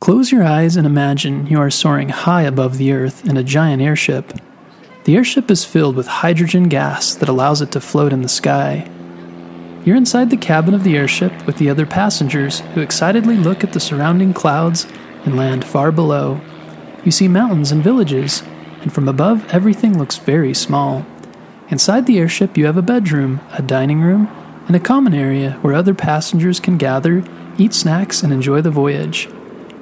Close your eyes and imagine you are soaring high above the earth in a giant airship. The airship is filled with hydrogen gas that allows it to float in the sky. You're inside the cabin of the airship with the other passengers who excitedly look at the surrounding clouds and land far below. You see mountains and villages, and from above, everything looks very small. Inside the airship, you have a bedroom, a dining room, and a common area where other passengers can gather, eat snacks, and enjoy the voyage.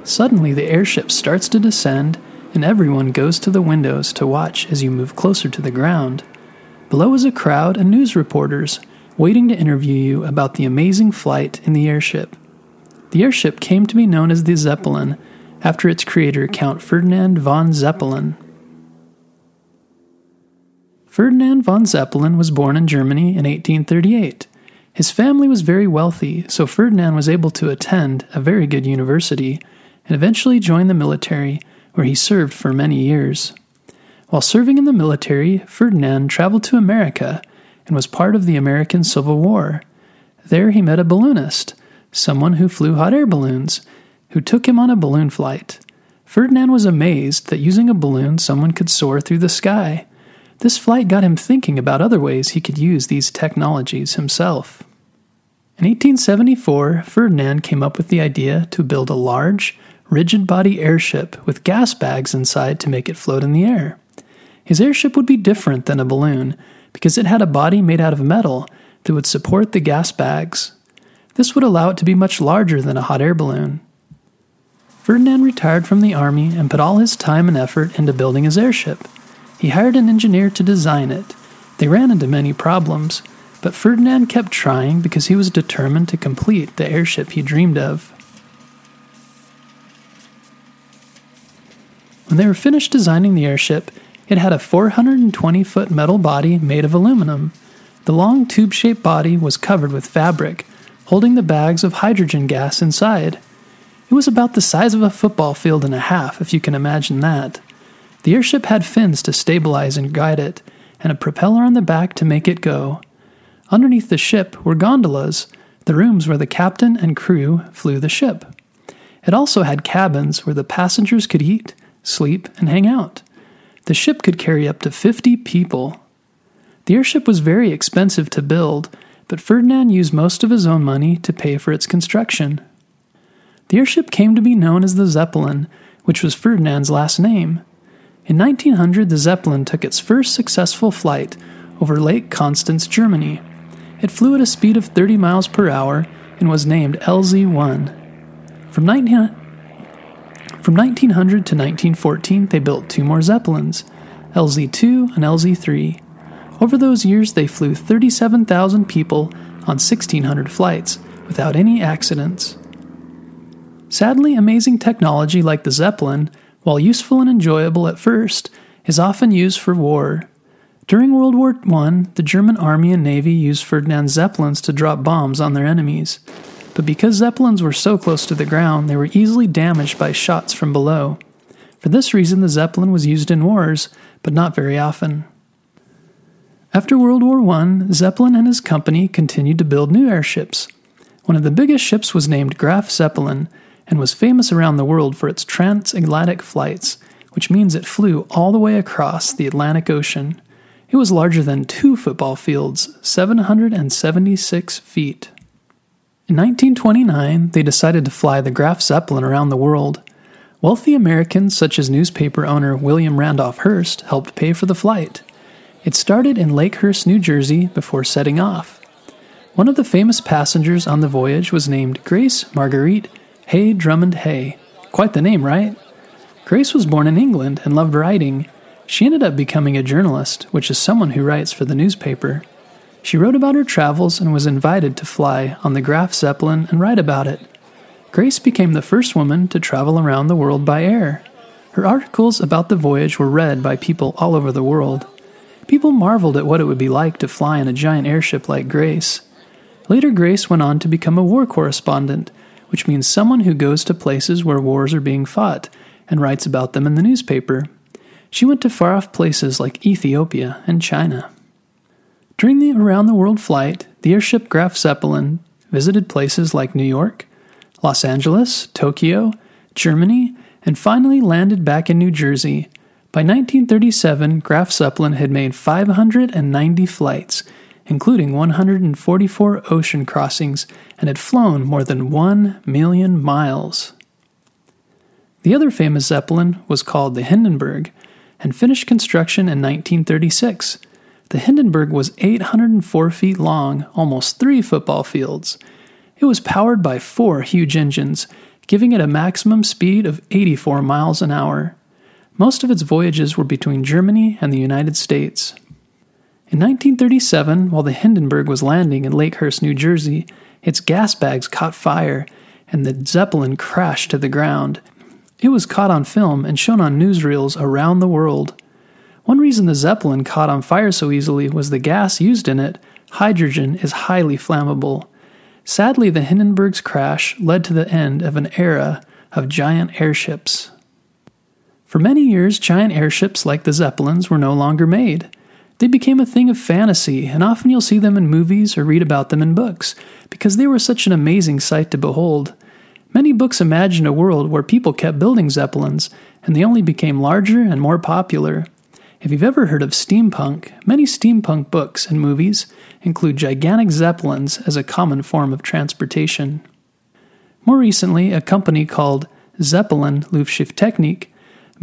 Suddenly, the airship starts to descend, and everyone goes to the windows to watch as you move closer to the ground. Below is a crowd of news reporters waiting to interview you about the amazing flight in the airship. The airship came to be known as the Zeppelin after its creator, Count Ferdinand von Zeppelin. Ferdinand von Zeppelin was born in Germany in 1838. His family was very wealthy, so Ferdinand was able to attend a very good university and eventually joined the military, where he served for many years. While serving in the military, Ferdinand traveled to America and was part of the American Civil War. There he met a balloonist, someone who flew hot air balloons, who took him on a balloon flight. Ferdinand was amazed that using a balloon someone could soar through the sky. This flight got him thinking about other ways he could use these technologies himself. In 1874, Ferdinand came up with the idea to build a large, rigid body airship with gas bags inside to make it float in the air. His airship would be different than a balloon because it had a body made out of metal that would support the gas bags. This would allow it to be much larger than a hot air balloon. Ferdinand retired from the army and put all his time and effort into building his airship. He hired an engineer to design it. They ran into many problems, but Ferdinand kept trying because he was determined to complete the airship he dreamed of. When they were finished designing the airship, it had a 420 foot metal body made of aluminum. The long tube shaped body was covered with fabric, holding the bags of hydrogen gas inside. It was about the size of a football field and a half, if you can imagine that. The airship had fins to stabilize and guide it, and a propeller on the back to make it go. Underneath the ship were gondolas, the rooms where the captain and crew flew the ship. It also had cabins where the passengers could eat, sleep, and hang out. The ship could carry up to 50 people. The airship was very expensive to build, but Ferdinand used most of his own money to pay for its construction. The airship came to be known as the Zeppelin, which was Ferdinand's last name. In 1900, the Zeppelin took its first successful flight over Lake Constance, Germany. It flew at a speed of 30 miles per hour and was named LZ 1. From 19, from 1900 to 1914, they built two more Zeppelins, LZ 2 and LZ 3. Over those years, they flew 37,000 people on 1,600 flights without any accidents. Sadly, amazing technology like the Zeppelin, while useful and enjoyable at first, is often used for war. During World War I, the German Army and Navy used Ferdinand Zeppelins to drop bombs on their enemies but because Zeppelins were so close to the ground, they were easily damaged by shots from below. For this reason, the Zeppelin was used in wars, but not very often. After World War I, Zeppelin and his company continued to build new airships. One of the biggest ships was named Graf Zeppelin and was famous around the world for its transatlantic flights, which means it flew all the way across the Atlantic Ocean. It was larger than two football fields, 776 feet. In 1929, they decided to fly the Graf Zeppelin around the world. Wealthy Americans, such as newspaper owner William Randolph Hearst, helped pay for the flight. It started in Lakehurst, New Jersey, before setting off. One of the famous passengers on the voyage was named Grace Marguerite Hay Drummond Hay. Quite the name, right? Grace was born in England and loved writing. She ended up becoming a journalist, which is someone who writes for the newspaper. She wrote about her travels and was invited to fly on the Graf Zeppelin and write about it. Grace became the first woman to travel around the world by air. Her articles about the voyage were read by people all over the world. People marveled at what it would be like to fly in a giant airship like Grace. Later, Grace went on to become a war correspondent, which means someone who goes to places where wars are being fought and writes about them in the newspaper. She went to far off places like Ethiopia and China. During the around the world flight, the airship Graf Zeppelin visited places like New York, Los Angeles, Tokyo, Germany, and finally landed back in New Jersey. By 1937, Graf Zeppelin had made 590 flights, including 144 ocean crossings, and had flown more than 1 million miles. The other famous Zeppelin was called the Hindenburg and finished construction in 1936. The Hindenburg was 804 feet long, almost three football fields. It was powered by four huge engines, giving it a maximum speed of 84 miles an hour. Most of its voyages were between Germany and the United States. In 1937, while the Hindenburg was landing in Lakehurst, New Jersey, its gas bags caught fire and the Zeppelin crashed to the ground. It was caught on film and shown on newsreels around the world. One reason the Zeppelin caught on fire so easily was the gas used in it, hydrogen, is highly flammable. Sadly, the Hindenburg's crash led to the end of an era of giant airships. For many years, giant airships like the Zeppelins were no longer made. They became a thing of fantasy, and often you'll see them in movies or read about them in books, because they were such an amazing sight to behold. Many books imagined a world where people kept building Zeppelins, and they only became larger and more popular. If you've ever heard of steampunk, many steampunk books and movies include gigantic zeppelins as a common form of transportation. More recently, a company called Zeppelin Luftschiffstechnik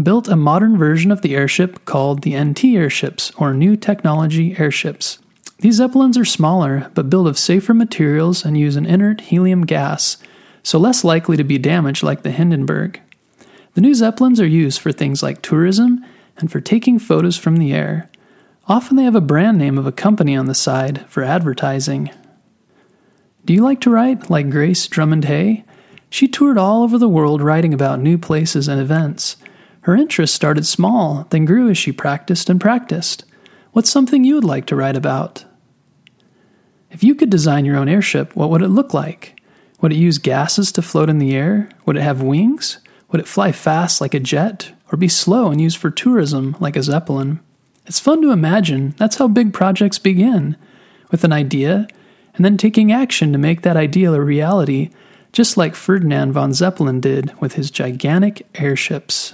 built a modern version of the airship called the NT airships, or New Technology Airships. These zeppelins are smaller, but built of safer materials and use an inert helium gas, so less likely to be damaged like the Hindenburg. The new zeppelins are used for things like tourism and for taking photos from the air. Often they have a brand name of a company on the side for advertising. Do you like to write like Grace Drummond Hay? She toured all over the world writing about new places and events. Her interest started small, then grew as she practiced and practiced. What's something you would like to write about? If you could design your own airship, what would it look like? Would it use gases to float in the air? Would it have wings? Would it fly fast like a jet? Or be slow and used for tourism like a zeppelin? It's fun to imagine. That's how big projects begin with an idea, and then taking action to make that ideal a reality, just like Ferdinand von Zeppelin did with his gigantic airships.